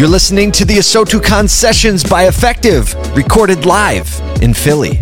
You're listening to the ASOTUCON Sessions by Effectv, recorded live in Philly.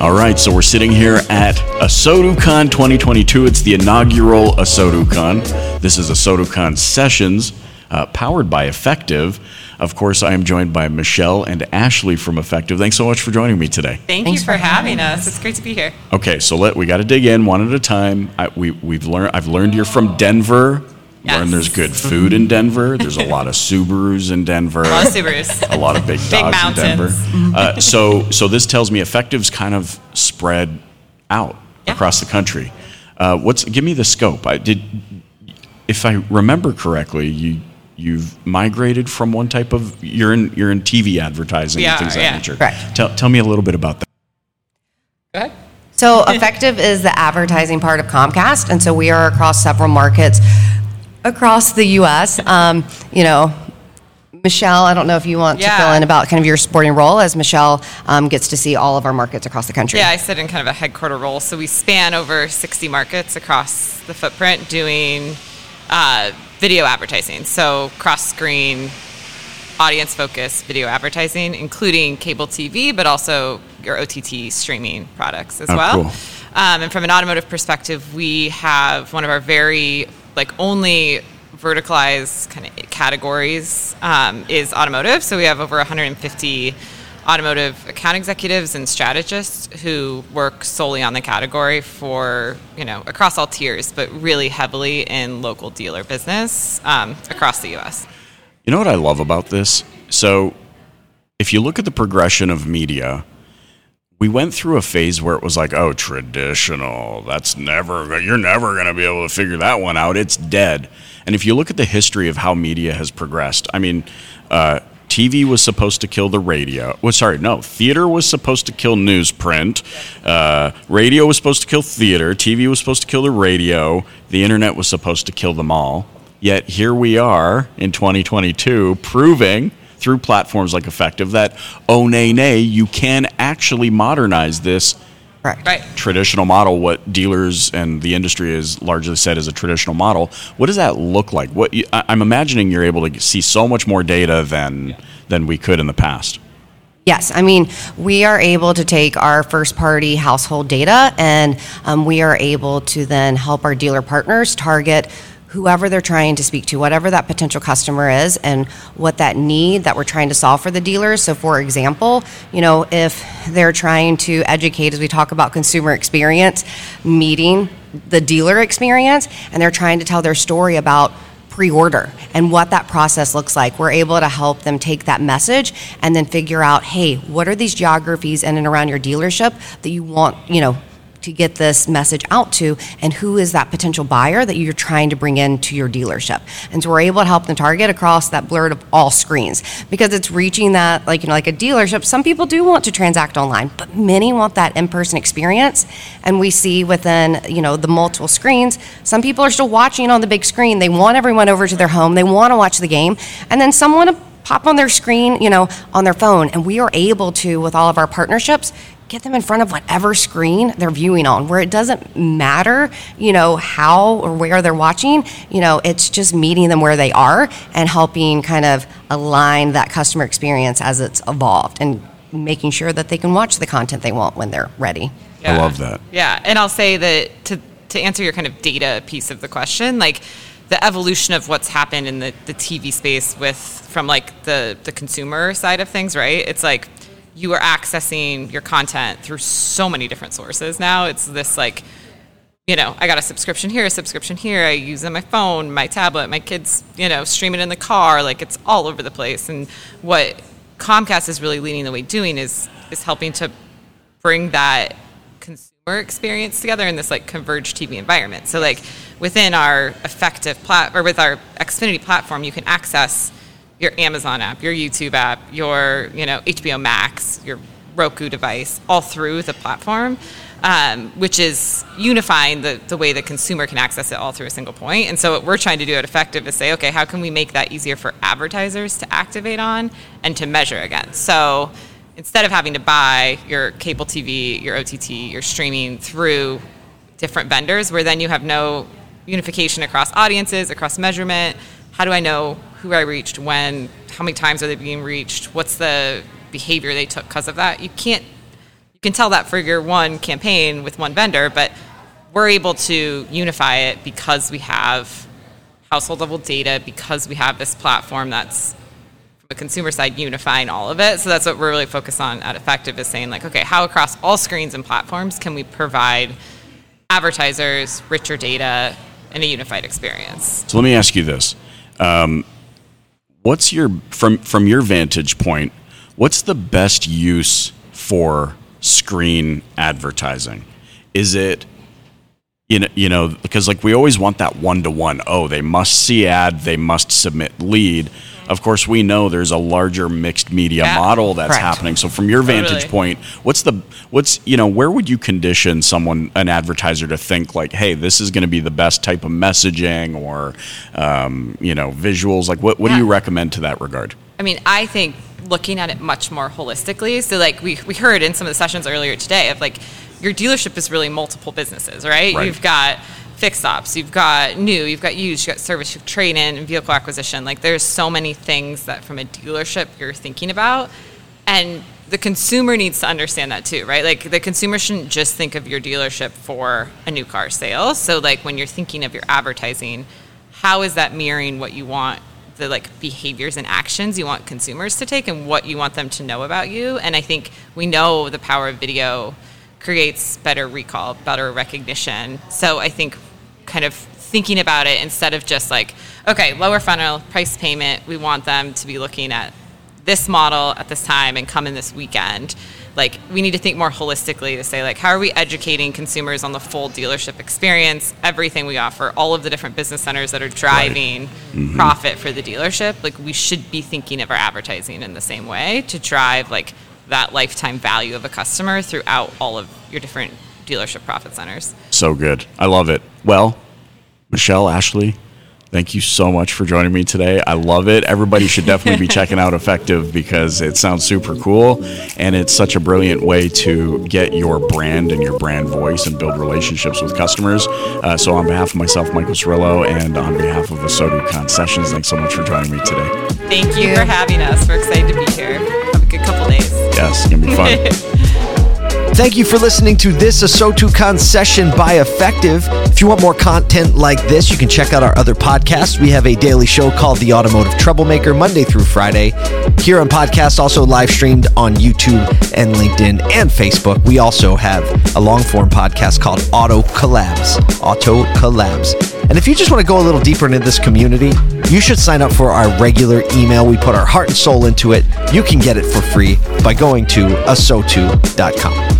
All right, so we're sitting here at ASOTUCON 2022. It's the inaugural ASOTUCON. This is ASOTUCON Sessions, uh, powered by Effectv. Of course, I am joined by Michelle and Ashley from Effectv. Thanks so much for joining me today. Thank Thanks you for, for having us. It's great to be here. Okay, so let we got to dig in one at a time. I, we we've learned. I've learned you're from Denver. Yes. Learned there's good food in Denver. There's a lot of Subarus in Denver. A lot of Subarus. A lot of big dogs big in Denver. Uh, so so this tells me Effectv's kind of spread out yeah. across the country. Uh, what's give me the scope? I did, if I remember correctly, you you've migrated from one type of you're in you're in TV advertising and things of that nature. Correct. Tell, tell me a little bit about that. Go ahead. So Effectv is the advertising part of Comcast, and so we are across several markets across the U.S. Um, you know, Michelle, I don't know if you want yeah. to fill in about kind of your sporting role as Michelle um, gets to see all of our markets across the country. Yeah, I sit in kind of a headquarter role. So we span over 60 markets across the footprint doing uh, video advertising. So cross screen, audience focused video advertising, including cable TV, but also your OTT streaming products as oh, well. Cool. Um, and from an automotive perspective, we have one of our very like only verticalized kind of categories um, is automotive. So we have over 150 automotive account executives and strategists who work solely on the category for you know across all tiers, but really heavily in local dealer business um, across the U.S. You know what I love about this? So if you look at the progression of media. We went through a phase where it was like, oh, traditional. That's never, you're never going to be able to figure that one out. It's dead. And if you look at the history of how media has progressed, I mean, uh, TV was supposed to kill the radio. Well, sorry, no. Theater was supposed to kill newsprint. Uh, radio was supposed to kill theater. TV was supposed to kill the radio. The internet was supposed to kill them all. Yet here we are in 2022 proving through platforms like Effectv that, oh, nay, nay, you can actually modernize this Correct. Right. traditional model, what dealers and the industry has largely said is a traditional model. What does that look like? What I'm imagining you're able to see so much more data than than we could in the past. Yes, I mean, we are able to take our first party household data and um, we are able to then help our dealer partners target whoever they're trying to speak to, whatever that potential customer is, and what that need that we're trying to solve for the dealers. So, for example, you know, if they're trying to educate, as we talk about consumer experience, meeting the dealer experience, and they're trying to tell their story about pre-order and what that process looks like. We're able to help them take that message and then figure out, hey, what are these geographies in and around your dealership that you want, you know, to get this message out to and who is that potential buyer that you're trying to bring into your dealership. And so we're able to help them target across that blurred of all screens. Because it's reaching that like you know like a dealership some people do want to transact online but many want that in-person experience. And we see within you know the multiple screens some people are still watching on the big screen. They want everyone over to their home. They want to watch the game. And then some want to pop on their screen, you know, on their phone. And we are able to, with all of our partnerships, get them in front of whatever screen they're viewing on where it doesn't matter you know how or where they're watching you know it's just meeting them where they are and helping kind of align that customer experience as it's evolved and making sure that they can watch the content they want when they're ready yeah. i love that yeah and i'll say that to to answer your kind of data piece of the question like the evolution of what's happened in the, the TV space with from like the the consumer side of things, right? It's like you are accessing your content through so many different sources now. It's this like, you know, I got a subscription here, a subscription here. I use on my phone, my tablet, my kids, you know, stream it in the car. Like it's all over the place. And what Comcast is really leading the way doing is is helping to bring that consumer experience together in this like converged TV environment. So like within our Effectv plat or with our Xfinity platform, you can access your Amazon app, your YouTube app, your you know HBO Max, your Roku device, all through the platform, um, which is unifying the, the way the consumer can access it all through a single point. And so what we're trying to do at Effectv is say, okay, how can we make that easier for advertisers to activate on and to measure against? So instead of having to buy your cable TV, your OTT, your streaming through different vendors, where then you have no unification across audiences, across measurement. How do I know who I reached when? How many times are they being reached? What's the behavior they took because of that? You can't. You can tell that for your one campaign with one vendor, but we're able to unify it because we have household level data, because we have this platform that's from the consumer side unifying all of it. So that's what we're really focused on at Effectv is saying like, okay, how across all screens and platforms can we provide advertisers richer data and a unified experience? So let me ask you this: um, What's your from from your vantage point? What's the best use for screen advertising? Is it you know, you know, because like we always want that one to one. Oh, they must see ad, they must submit lead. Of course, we know there's a larger mixed media Yeah. model that's Correct. happening. So, from your vantage Totally. point, what's the what's you know where would you condition someone, an advertiser, to think like, hey, this is going to be the best type of messaging or um, you know visuals? Like, what what do you recommend to that regard? I mean, I think looking at it much more holistically. So, like we, we heard in some of the sessions earlier today of like your dealership is really multiple businesses, right? Right. You've got fixed ops, you've got new, you've got used, you've got service, you've trade in, and vehicle acquisition. Like there's so many things that from a dealership you're thinking about, and the consumer needs to understand that too, right? Like the consumer shouldn't just think of your dealership for a new car sale. So, like when you're thinking of your advertising, how is that mirroring what you want the like behaviors and actions you want consumers to take and what you want them to know about you and i think we know the power of video creates better recall better recognition so i think kind of thinking about it instead of just like okay lower funnel price payment we want them to be looking at this model at this time and come in this weekend. Like we need to think more holistically to say like how are we educating consumers on the full dealership experience everything we offer all of the different business centers that are driving mm-hmm. profit for the dealership? Like we should be thinking of our advertising in the same way to drive like that lifetime value of a customer throughout all of your different dealership profit centers So good. I love it. Well, Michelle, Ashley, thank you so much for joining me today. I love it. Everybody should definitely be checking out Effectv because it sounds super cool and it's such a brilliant way to get your brand and your brand voice and build relationships with customers. Uh, so, on behalf of myself, Michael Cirillo, and on behalf of the ASOTU CON Sessions, thanks so much for joining me today. thank you you. for having us we're excited to be here have a good couple days Yes, it's going to be fun. Thank you for listening to this ASOTUCon session by Effectv. If you want more content like this, you can check out our other podcasts. We have a daily show called The Automotive Troublemaker, Monday through Friday. Here on podcast, also live streamed on YouTube and LinkedIn and Facebook. We also have a long form podcast called Auto Collabs. Auto Collabs. And if you just want to go a little deeper into this community, you should sign up for our regular email. We put our heart and soul into it. You can get it for free by going to asotu.com.